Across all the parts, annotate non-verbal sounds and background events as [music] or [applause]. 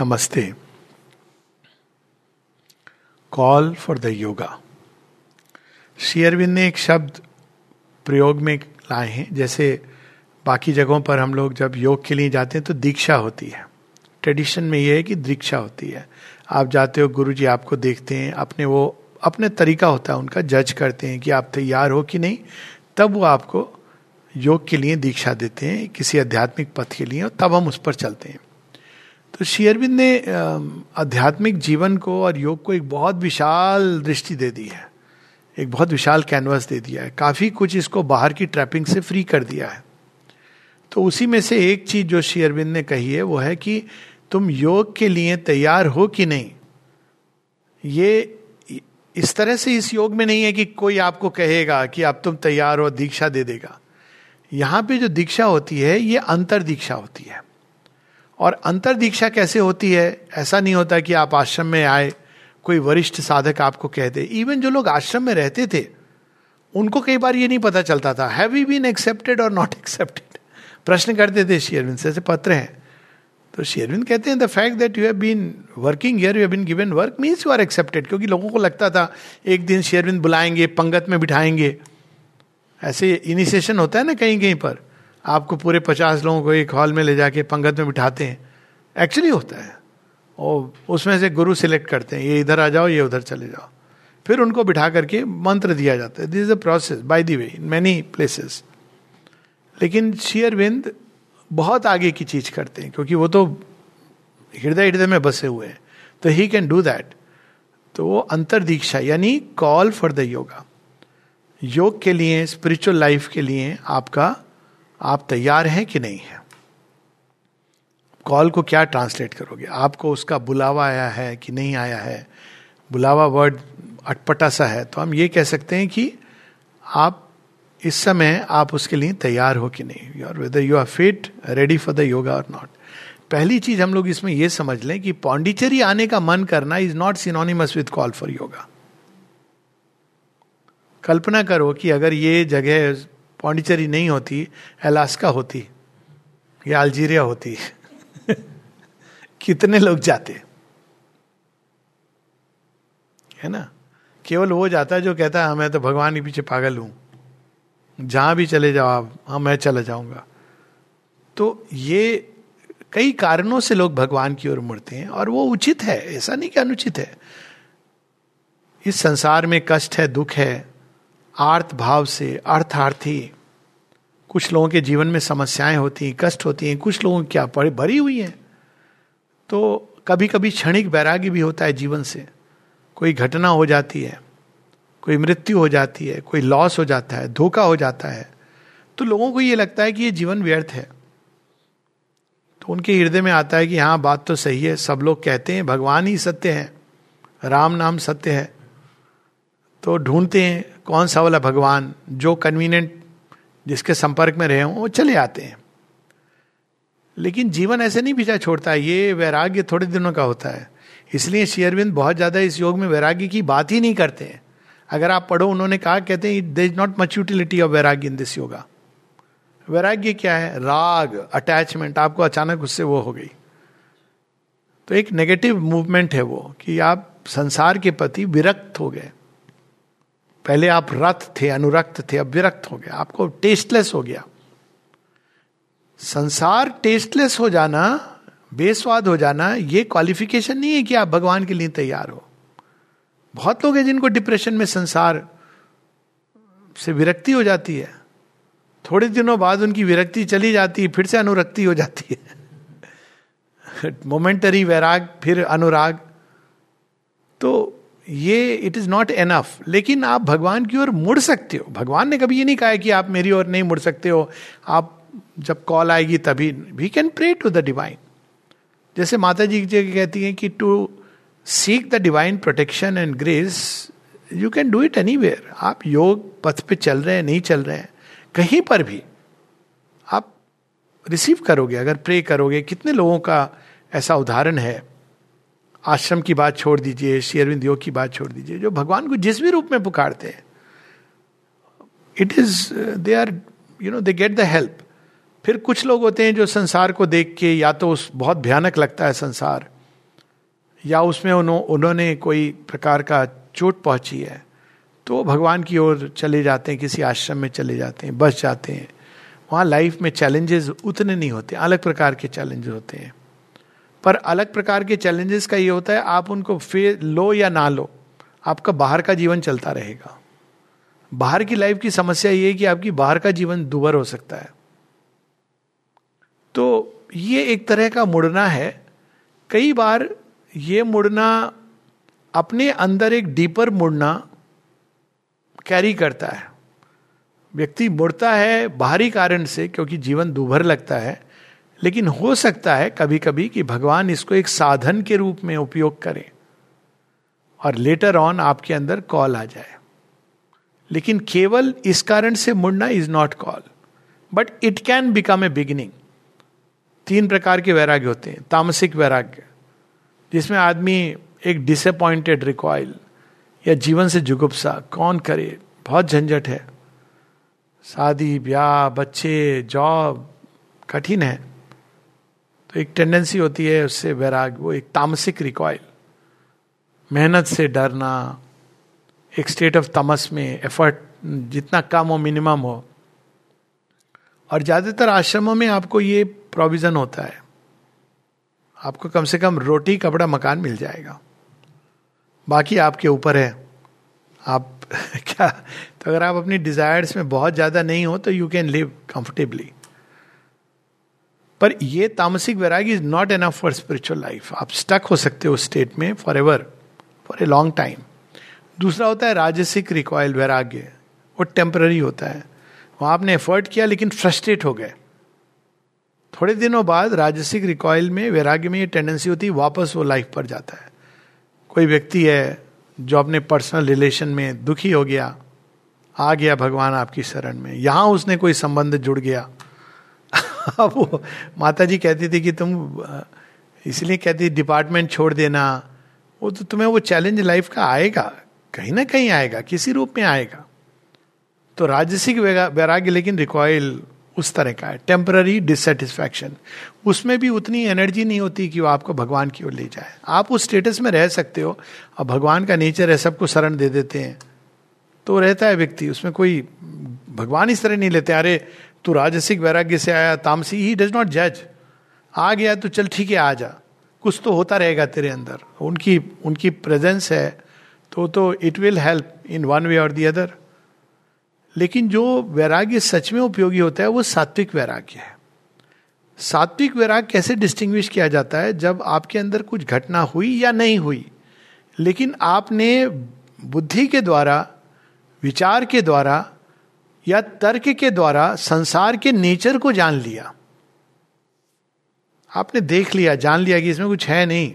नमस्ते। Call for the yoga Shri Aurobindo ने एक शब्द प्रयोग में लाए हैं। जैसे बाकी जगहों पर हम लोग जब योग के लिए जाते हैं तो दीक्षा होती है। ट्रेडिशन में यह है कि दीक्षा होती है। आप जाते हो गुरु जी आपको देखते हैं, अपने वो, अपने तरीका होता है उनका, जज करते हैं कि आप तैयार हो कि नहीं। तब वो आपको योग के लिए दीक्षा देते हैं, किसी आध्यात्मिक पथ के लिए, और तब हम उस पर चलते हैं। तो शेयरबिंद ने आध्यात्मिक जीवन को और योग को एक बहुत विशाल दृष्टि दे दी है। एक बहुत विशाल कैनवस दे दिया है। काफ़ी कुछ इसको बाहर की ट्रैपिंग से फ्री कर दिया है। तो उसी में से एक चीज़ जो शेयरबिंद ने कही है, वो है कि तुम योग के लिए तैयार हो कि नहीं? ये इस तरह से इस योग में नहीं है कि कोई आपको कहेगा कि अब तुम तैयार हो, दीक्षा दे देगा। यहाँ पे जो दीक्षा होती है, ये अंतर दीक्षा होती है। और अंतर दीक्षा कैसे होती है? ऐसा नहीं होता कि आप आश्रम में आए, कोई वरिष्ठ साधक आपको कह दे। इवन जो लोग आश्रम में रहते थे, उनको कई बार ये नहीं पता चलता था हैव यू बीन एक्सेप्टेड और नॉट एक्सेप्टेड प्रश्न करते थे शेयरविंद से पत्र हैं? तो शेयरविंद कहते हैं the fact that you have been working here you have been given work means you are accepted क्योंकि लोगों को लगता था, एक दिन शेयरविंद बुलाएँगे, पंगत में बिठाएँगे। ऐसे इनिशिएशन होता है ना कहीं कहीं पर। आपको पूरे पचास लोगों को एक हॉल में ले जाके पंगत में बिठाते हैं। एक्चुअली होता है। और उसमें से गुरु सिलेक्ट करते हैं, ये इधर आ जाओ, ये उधर चले जाओ। फिर उनको बिठा करके मंत्र दिया जाता है। This is a process by the way in many places लेकिन शेयरविंद बहुत आगे की चीज़ करते हैं, क्योंकि वो तो हृदय हृदय में बसे हुए हैं। तो ही कैन डू दैट तो वो अंतर दीक्षा यानी कॉल फॉर द योगा योग के लिए स्पिरिचुअल लाइफ के लिए आपका आप तैयार हैं कि नहीं है? कॉल को क्या ट्रांसलेट करोगे? आपको उसका बुलावा आया है कि नहीं आया है? बुलावा वर्ड अटपटा सा है। तो हम ये कह सकते हैं कि आप इस समय आप उसके लिए तैयार हो कि नहीं, और whether you are fit ready for the yoga और नॉट पहली चीज़ हम लोग इसमें यह समझ लें कि पौंडिचेरी आने का मन करना is not synonymous with call for yoga कल्पना करो कि अगर ये जगह पौंडीचेरी नहीं होती अलास्का होती या अल्जीरिया होती। [laughs] कितने लोग जाते है ना? केवल वो जाता है जो कहता है हाँ, मैं तो भगवान के पीछे पागल हूँ। जहाँ भी चले जाओ आप हाँ मैं चला जाऊँगा। तो ये कई कारणों से लोग भगवान की ओर मुड़ते हैं और वो उचित है ऐसा नहीं कि अनुचित है। इस संसार में कष्ट है दुख है आर्थ भाव से, अर्थार्थी। कुछ लोगों के जीवन में समस्याएँ होती हैं, कष्ट होती हैं, कुछ लोगों की क्या पड़े भरी हुई हैं। तो कभी कभी क्षणिक वैराग्य भी होता है जीवन से। कोई घटना हो जाती है, कोई मृत्यु हो जाती है, कोई लॉस हो जाता है, धोखा हो जाता है। तो लोगों को ये लगता है कि ये जीवन व्यर्थ है। तो उनके हृदय में आता है कि हाँ बात तो सही है, सब लोग कहते हैं, भगवान ही सत्य है, राम नाम सत्य है। तो ढूंढते हैं कौन सा वाला भगवान जो कन्वीनियंट जिसके संपर्क में रहे हों, वो चले आते हैं। लेकिन जीवन ऐसे नहीं पीछा छोड़ता, ये वैराग्य थोड़े दिनों का होता है। इसलिए शेयरविंद बहुत ज़्यादा इस योग में वैराग्य की बात ही नहीं करते हैं। अगर आप पढ़ो, उन्होंने कहा, कहते हैं they is not much utility of वैराग्य इन दिस योगा वैराग्य क्या है? राग अटैचमेंट आपको अचानक उससे वो हो गई। तो एक नेगेटिव मूवमेंट है वो, कि आप संसार के प्रति विरक्त हो गए। पहले आप रथ थे, अनुरक्त थे, अब विरक्त हो गया आपको टेस्टलेस हो गया। संसार टेस्टलेस हो जाना, बेस्वाद हो जाना, ये क्वालिफिकेशन नहीं है कि आप भगवान के लिए तैयार हो। बहुत लोग हैं जिनको डिप्रेशन में संसार से विरक्ति हो जाती है। थोड़े दिनों बाद उनकी विरक्ति चली जाती है, फिर से अनुरक्ति हो जाती है। [laughs] मोमेंटरी वैराग, फिर अनुराग। तो ये इट इज़ नॉट एनफ लेकिन आप भगवान की ओर मुड़ सकते हो। भगवान ने कभी ये नहीं कहा कि आप मेरी ओर नहीं मुड़ सकते हो। आप जब कॉल आएगी तभी we can pray to the divine जैसे माता जी कहती हैं कि to seek the divine protection and grace you can do it any आप योग पथ पे चल रहे हैं, नहीं चल रहे हैं, कहीं पर भी आप रिसीव करोगे, अगर प्रे करोगे, कितने लोगों का ऐसा उदाहरण है? आश्रम की बात छोड़ दीजिए शेरविंद योग की बात छोड़ दीजिए जो भगवान को जिस भी रूप में पुकारते हैं it is they are you know they get the help फिर कुछ लोग होते हैं जो संसार को देख के या तो उस बहुत भयानक लगता है संसार या उसमें उन्हों, उन्होंने कोई प्रकार का चोट पहुँची है तो भगवान की ओर चले जाते हैं किसी आश्रम में चले जाते हैं बस जाते हैं। वहाँ लाइफ में चैलेंजेस उतने नहीं होते अलग प्रकार के चैलेंजेस होते हैं। पर अलग प्रकार के चैलेंजेस का ये होता है, आप उनको फे लो या ना लो, आपका बाहर का जीवन चलता रहेगा। बाहर की लाइफ की समस्या ये है कि आपकी बाहर का जीवन दुबर हो सकता है। तो ये एक तरह का मुड़ना है। कई बार ये मुड़ना, अपने अंदर एक डीपर मुड़ना कैरी करता है। व्यक्ति मुड़ता है बाहरी कारण से, क्योंकि जीवन दुभर लगता है। लेकिन हो सकता है कभी कभी कि भगवान इसको एक साधन के रूप में उपयोग करें और लेटर ऑन आपके अंदर कॉल आ जाए। लेकिन केवल इस कारण से मुड़ना is not call but it can become a beginning तीन प्रकार के वैराग्य होते हैं, तामसिक वैराग्य, जिसमें आदमी एक डिसअपॉइंटेड रिकॉयल या जीवन से जुगुप्सा, कौन करे? बहुत झंझट है। शादी, ब्याह, बच्चे जॉब कठिन है। तो एक टेंडेंसी होती है उससे वैराग, वो एक तामसिक रिकॉयल मेहनत से डरना, एक स्टेट ऑफ़ तमस में एफर्ट जितना कम हो मिनिमम हो। और ज़्यादातर आश्रमों में आपको ये प्रोविज़न होता है। आपको कम से कम रोटी, कपड़ा, मकान मिल जाएगा। बाकी आपके ऊपर है। आप [laughs] क्या तो अगर आप अपनी डिजायर्स में बहुत ज़्यादा नहीं हो तो यू कैन लिव कंफर्टेबली पर ये तामसिक वैराग is not enough for spiritual life आप स्टक हो सकते हो स्टेट में for ever for a long time दूसरा होता है राजसिक रिकॉयल वैराग्य। वो टेम्पररी होता है। वहाँ आपने एफर्ट किया लेकिन फ्रस्ट्रेट हो गए। थोड़े दिनों बाद राजसिक रिकॉयल में, वैराग्य में ये टेंडेंसी होती है, वापस वो लाइफ पर जाता है। कोई व्यक्ति है जो अपने पर्सनल रिलेशन में दुखी हो गया, आ गया भगवान आपकी शरण में। यहाँ उसने कोई संबंध जुड़ गया। [laughs] वो माता जी कहती थी कि तुम इसलिए कहती डिपार्टमेंट छोड़ देना। वो तो तुम्हें वो चैलेंज लाइफ का आएगा, कहीं ना कहीं आएगा, किसी रूप में आएगा। तो राजसिक वैराग्य लेकिन रिकॉयल उस तरह का है टेम्पररी डिससेटिस्फैक्शन उसमें भी उतनी एनर्जी नहीं होती कि वो आपको भगवान की ओर ले जाए। आप उस स्टेटस में रह सकते हो और भगवान का नेचर है, सबको शरण दे देते हैं। तो रहता है व्यक्ति, उसमें कोई, भगवान इस तरह नहीं लेते, अरे तू राजसिक वैराग्य से आया, तामसी ही डज नॉट जज आ गया तो चल ठीक है, आ जा। कुछ तो होता रहेगा तेरे अंदर। उनकी उनकी प्रेजेंस है तो तो it will help in one way और दी अदर लेकिन जो वैराग्य सच में उपयोगी होता है, वो सात्विक वैराग्य है। सात्विक वैराग्य कैसे डिस्टिंग्विश किया जाता है? जब आपके अंदर कुछ घटना हुई या नहीं हुई। लेकिन आपने बुद्धि के द्वारा, विचार के द्वारा या तर्क के द्वारा संसार के नेचर को जान लिया। आपने देख लिया, जान लिया कि इसमें कुछ है नहीं।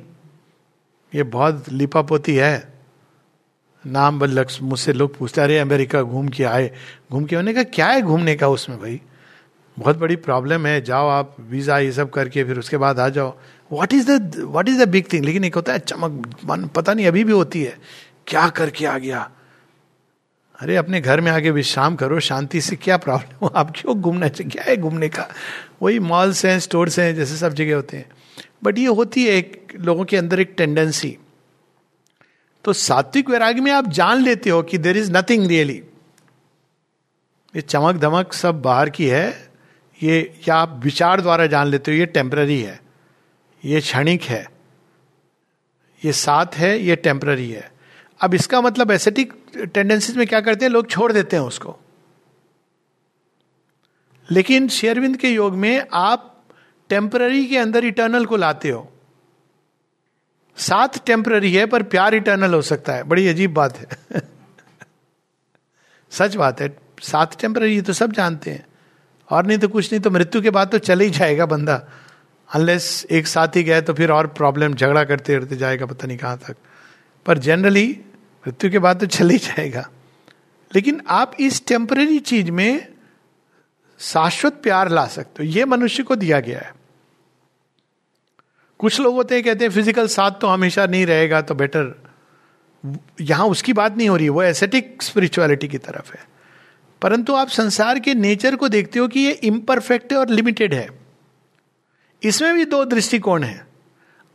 ये बहुत लिपापोती है। नाम लक्ष्य मुझसे लोग पूछते, अरे, अमेरिका घूम के आए। घूम के होने का क्या है घूमने का उसमें भाई? बहुत बड़ी प्रॉब्लम है, जाओ आप वीज़ा ये सब करके, फिर उसके बाद आ जाओ। What is the what is the big thing लेकिन एक होता है, चमक, मन पता नहीं, अभी भी होती है। क्या करके आ गया? अरे, अपने घर में आके विश्राम करो, शांति से क्या प्रॉब्लम हो? आप क्यों घूमना चाहिए क्या है घूमने का? वही मॉल्स हैं स्टोर्स हैं, जैसे सब जगह होते हैं। बट ये होती है एक, लोगों के अंदर एक टेंडेंसी तो सात्विक वैराग्य में आप जान लेते हो कि देर इज़ नथिंग रियली ये चमक धमक सब बाहर की है। ये, या आप विचार द्वारा जान लेते हो, ये टेम्पररी है। ये क्षणिक है। ये साथ है, ये टेम्पररी है। अब इसका मतलब एसेटिक टेंडेंसीज में क्या करते हैं? लोग छोड़ देते हैं उसको। लेकिन शेयरविंद के योग में आप टेम्पररी के अंदर इटर्नल को लाते हो। साथ टेम्पररी है, पर प्यार इटर्नल हो सकता है। बड़ी अजीब बात है। [laughs] सच बात है साथ टेम्पररी तो सब जानते हैं। और नहीं तो कुछ नहीं तो मृत्यु के बाद तो चले ही जाएगा बंदा। अनलेस एक साथ ही गए तो फिर और प्रॉब्लम झगड़ा करते करते जाएगा, पता नहीं कहाँ तक। पर जनरली मृत्यु के बाद तो चल ही जाएगा। लेकिन आप इस टेम्पररी चीज़ में शाश्वत प्यार ला सकते हो। ये मनुष्य को दिया गया है। कुछ लोग होते हैं, कहते हैं फ़िज़िकल साथ तो हमेशा नहीं रहेगा तो बेटर यहाँ उसकी बात नहीं हो रही, वो एसेटिक स्पिरिचुअलिटी की तरफ़ है। परंतु आप संसार के नेचर को देखते हो कि ये इम्परफेक्ट है और लिमिटेड है। इसमें भी दो दृष्टिकोण है।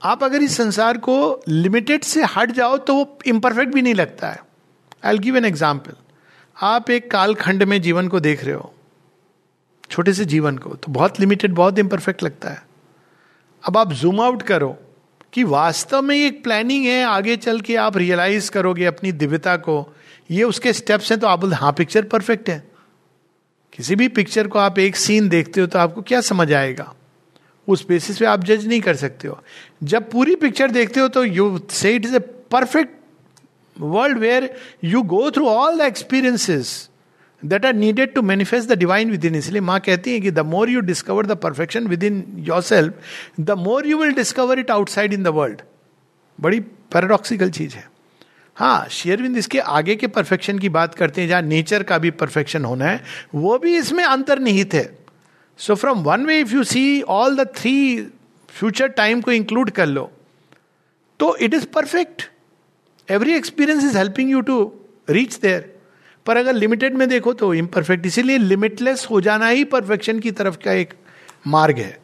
आप अगर इस संसार को लिमिटेड से हट जाओ तो वो इम्परफेक्ट भी नहीं लगता है। आई गिव एन एग्ज़ाम्पल आप एक कालखंड में जीवन को देख रहे हो, छोटे से जीवन को तो बहुत लिमिटेड बहुत इम्परफेक्ट लगता है। अब आप जूम आउट करो कि वास्तव में एक प्लानिंग है, आगे चल के आप रियलाइज़ करोगे अपनी दिव्यता को, ये उसके स्टेप्स हैं तो आप बोलते हाँ पिक्चर परफेक्ट है। किसी भी पिक्चर को आप एक सीन देखते हो तो आपको क्या समझ आएगा? उस बेसिस पे आप जज नहीं कर सकते हो। जब पूरी पिक्चर देखते हो तो you say it is a perfect world where you go through all the experiences that are needed to manifest the divine within इसलिए माँ कहती है कि the more you discover the perfection within yourself the more you will discover it outside in the world बड़ी paradoxical चीज़ है। हाँ शेयरविंद इसके आगे के परफेक्शन की बात करते हैं, जहाँ नेचर का भी परफेक्शन होना है, वो भी इसमें अंतर्निहित है। So from one way if you see all the three future time को इंक्लूड कर लो तो it is perfect every experience is helping you to reach there पर अगर लिमिटेड में देखो तो इम्परफेक्ट इसीलिए लिमिटलेस हो जाना ही परफेक्शन की तरफ़ का एक मार्ग है।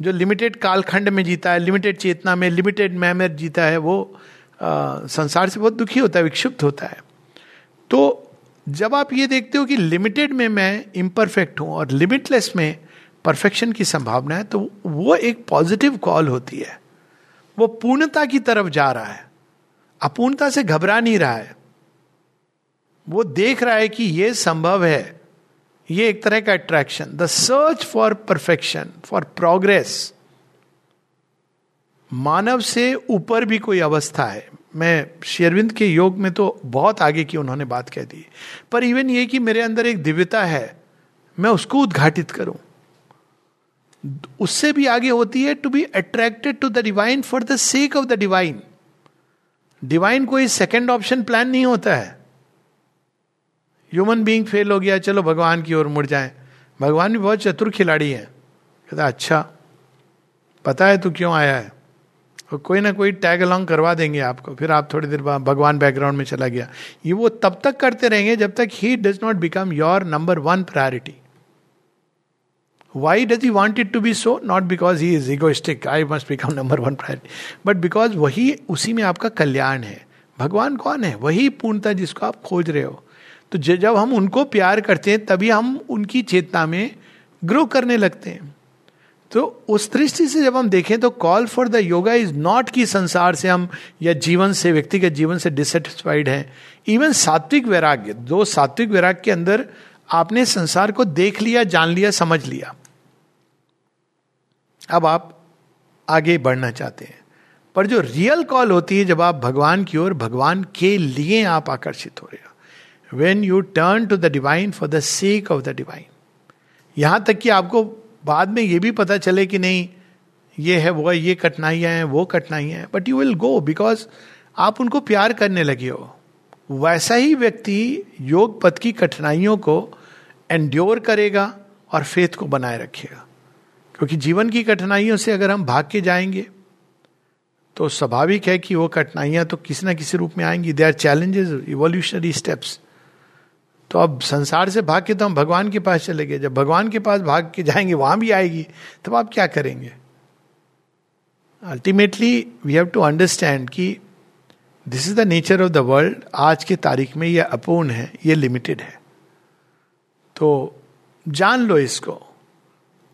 जो लिमिटेड कालखंड में जीता है लिमिटेड चेतना में लिमिटेड मैमर जीता है वो आ, संसार से बहुत दुखी होता है विक्षिप्त होता है। तो जब आप ये देखते हो कि लिमिटेड में मैं इम्परफेक्ट हूँ और लिमिटलेस में परफेक्शन की संभावना है तो वो एक पॉजिटिव कॉल होती है। वो पूर्णता की तरफ़ जा रहा है। अपूर्णता से घबरा नहीं रहा है। वो देख रहा है कि ये संभव है। ये एक तरह का attraction the search for perfection for progress मानव से ऊपर भी कोई अवस्था है। मैं शेरविंद के योग में तो बहुत आगे की उन्होंने बात कह दी। पर इवन ये कि मेरे अंदर एक दिव्यता है, मैं उसको उद्घाटित करूँ। उससे भी आगे होती है to be attracted to the divine for the sake of the divine divine कोई सेकेंड ऑप्शन प्लान नहीं होता है। ह्यूमन बीइंग फेल हो गया, चलो भगवान की ओर मुड़ जाए। भगवान भी बहुत चतुर खिलाड़ी है। कहता अच्छा पता है तू क्यों आया है? और कोई ना कोई टैग अलॉन्ग करवा देंगे आपको। फिर आप थोड़ी देर बाद भगवान बैकग्राउंड में चला गया। ये वो तब तक करते रहेंगे जब तक he does not become your number one priority why does he want it to be so not because he is egoistic I must become number one priority but because वही, उसी में आपका कल्याण है। भगवान कौन है? वही पूर्णता जिसको आप खोज रहे हो। तो जब हम उनको प्यार करते हैं, तभी हम उनकी चेतना में ग्रो करने लगते हैं। तो उस दृष्टि से जब हम देखें तो call for the yoga is not कि संसार से हम या जीवन से व्यक्तिगत जीवन से डिससेटिस्फाइड हैं। इवन सात्विक वैराग्य, दो सात्विक वैराग्य के अंदर आपने संसार को देख लिया, जान लिया, समझ लिया। अब आप आगे बढ़ना चाहते हैं। पर जो रियल कॉल होती है, जब आप भगवान की ओर, भगवान के लिए आप आकर्षित हो रहे हो। When you turn to the divine for the sake of the divine यहाँ तक कि आपको बाद में ये भी पता चले कि नहीं, ये है, वो ये कठिनाइयाँ हैं, वो कठिनाइयाँ हैं। But you will go because आप उनको प्यार करने लगे हो। वैसा ही व्यक्ति योग पथ की कठिनाइयों को एंड्योर करेगा और फेथ को बनाए रखेगा। क्योंकि जीवन की कठिनाइयों से अगर हम भाग के जाएँगे तो स्वाभाविक है कि वो कठिनाइयाँ तो किसी ना किसी रूप में आएँगी। They are challenges evolutionary steps तो अब संसार से भाग के तो हम भगवान के पास चले गए। जब भगवान के पास भाग के जाएँगे, वहाँ भी आएगी, तब आप क्या करेंगे? Ultimately we have to understand कि this is the nature of the world आज के तारीख में यह अपूर्ण है, ये लिमिटेड है। तो जान लो इसको।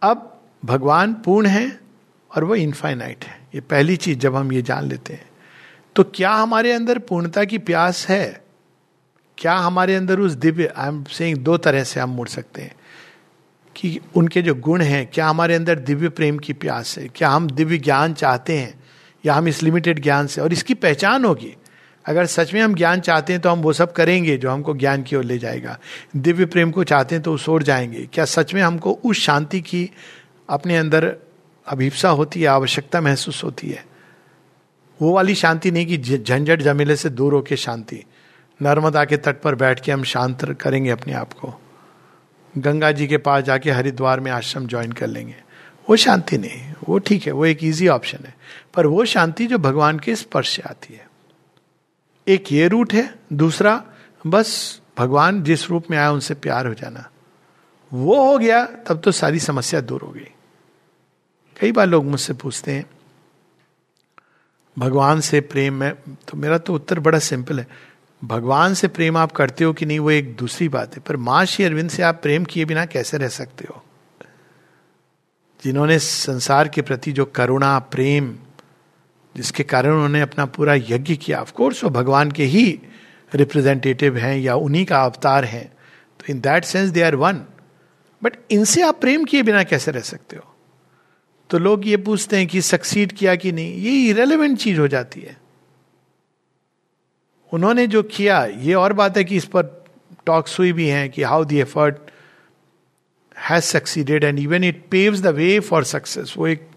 अब भगवान पूर्ण है और वो इनफाइनाइट है। ये पहली चीज़ जब हम ये जान लेते हैं। तो क्या हमारे अंदर पूर्णता की प्यास है? क्या हमारे अंदर उस दिव्य आई एम सेइंग दो तरह से हम मुड़ सकते हैं। कि उनके जो गुण हैं, क्या हमारे अंदर दिव्य प्रेम की प्यास है? क्या हम दिव्य ज्ञान चाहते हैं? या हम इस लिमिटेड ज्ञान से? और इसकी पहचान होगी। अगर सच में हम ज्ञान चाहते हैं तो हम वो सब करेंगे जो हमको ज्ञान की ओर ले जाएगा। दिव्य प्रेम को चाहते हैं तो उस ओर जाएँगे। क्या सच में हमको उस शांति की अपने अंदर अभिप्सा होती है, आवश्यकता महसूस होती है? वो वाली शांति नहीं कि झंझट जमेले से दूर होके शांति। नर्मदा के तट पर बैठ के हम शांत करेंगे अपने आप को। गंगा जी के पास जाके हरिद्वार में आश्रम ज्वाइन कर लेंगे। वो शांति नहीं, वो ठीक है, वो एक इजी ऑप्शन है। पर वो शांति जो भगवान के स्पर्श से आती है। एक ये रूट है, दूसरा, बस भगवान जिस रूप में आया उनसे प्यार हो जाना। वो हो गया, तब तो सारी समस्या दूर हो गई। कई बार लोग मुझसे पूछते हैं, भगवान से प्रेम में तो मेरा तो उत्तर बड़ा सिंपल है। भगवान से प्रेम आप करते हो कि नहीं, वो एक दूसरी बात है। पर माँ श्री अरविंद से आप प्रेम किए बिना कैसे रह सकते हो? जिन्होंने संसार के प्रति जो करुणा, प्रेम, जिसके कारण उन्होंने अपना पूरा यज्ञ किया ऑफकोर्स वो भगवान के ही रिप्रेजेंटेटिव हैं या उन्हीं का अवतार हैं। तो in that sense they are one but इनसे आप प्रेम किए बिना कैसे रह सकते हो? तो लोग ये पूछते हैं कि सक्सीड किया कि नहीं? ये इरेलीवेंट चीज़ हो जाती है। उन्होंने जो किया, ये और बात है कि इस पर टॉक्स हुई भी हैं कि how the effort has succeeded and even it paves the way for success वो एक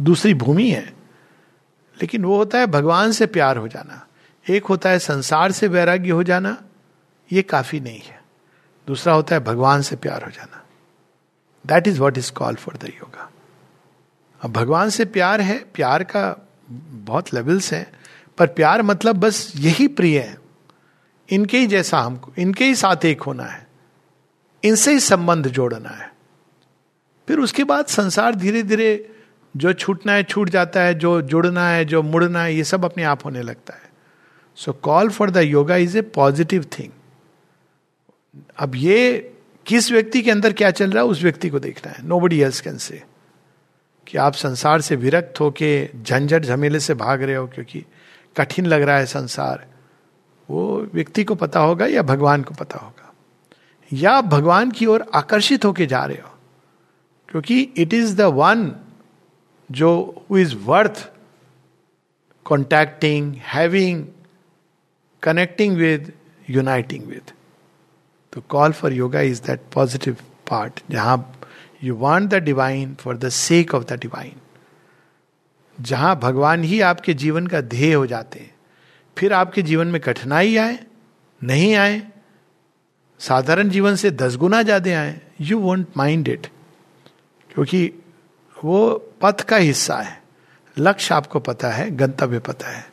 दूसरी भूमि है। लेकिन वो होता है भगवान से प्यार हो जाना। एक होता है संसार से वैराग्य हो जाना। ये काफ़ी नहीं है। दूसरा होता है भगवान से प्यार हो जाना। That is what is call for the yoga अब भगवान से प्यार है, प्यार का बहुत लेवल्स हैं। पर प्यार मतलब बस यही प्रिय है। इनके ही जैसा हमको, इनके ही साथ एक होना है। इनसे ही संबंध जोड़ना है। फिर उसके बाद संसार धीरे धीरे जो छूटना है, छूट जाता है, जो जुड़ना है, जो मुड़ना है, ये सब अपने आप होने लगता है। So call for the yoga is a positive thing अब ये किस व्यक्ति के अंदर क्या चल रहा है, उस व्यक्ति को देखना है। No buddy else can say कि आप संसार से विरक्त होके झंझट झमेले से भाग रहे हो, क्योंकि कठिन लग रहा है संसार। वो व्यक्ति को पता होगा या भगवान को पता होगा। या भगवान की ओर आकर्षित होके जा रहे हो। क्योंकि इट इज़ द वन जो who is worth contacting having connecting with uniting with तो call for yoga is that positive part जहाँ you want the divine for the sake of the divine जहाँ भगवान ही आपके जीवन का ध्येय हो जाते हैं, फिर आपके जीवन में कठिनाई आए, नहीं आए, साधारण जीवन से दस गुना ज़्यादा आए यू वोंट माइंड इट क्योंकि वो पथ का हिस्सा है, लक्ष्य आपको पता है, गंतव्य पता है।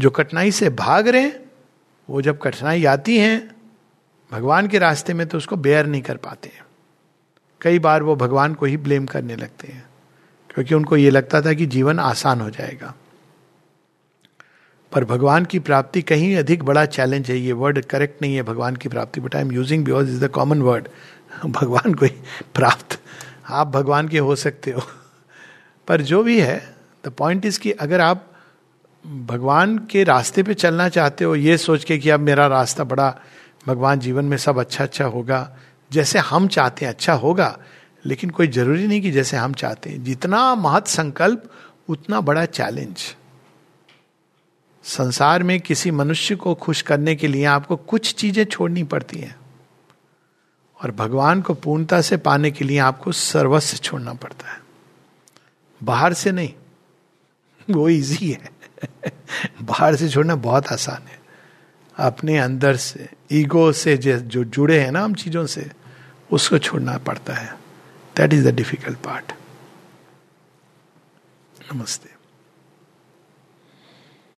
जो कठिनाई से भाग रहे वो जब कठिनाई आती हैं, भगवान के रास्ते में तो उसको बेयर नहीं कर पाते हैं। कई बार वो भगवान को ही ब्लेम करने लगते हैं। क्योंकि उनको ये लगता था कि जीवन आसान हो जाएगा। पर भगवान की प्राप्ति कहीं अधिक बड़ा चैलेंज है। ये वर्ड करेक्ट नहीं है भगवान की प्राप्ति but I am using because is the common word भगवान को प्राप्त। आप भगवान के हो सकते हो। पर जो भी है द पॉइंट इज़ कि अगर आप भगवान के रास्ते पे चलना चाहते हो, ये सोच के कि अब मेरा रास्ता बड़ा, भगवान जीवन में सब अच्छा अच्छा होगा, जैसे हम चाहते हैं अच्छा होगा लेकिन कोई ज़रूरी नहीं कि जैसे हम चाहते हैं। जितना महत संकल्प, उतना बड़ा चैलेंज संसार में किसी मनुष्य को खुश करने के लिए आपको कुछ चीज़ें छोड़नी पड़ती हैं। और भगवान को पूर्णता से पाने के लिए आपको सर्वस्व छोड़ना पड़ता है। बाहर से नहीं। वो इजी है। बाहर से छोड़ना बहुत आसान है। अपने अंदर से ईगो से जो जुड़े हैं ना हम चीज़ों से, उसको छोड़ना पड़ता है। That is the difficult part नमस्ते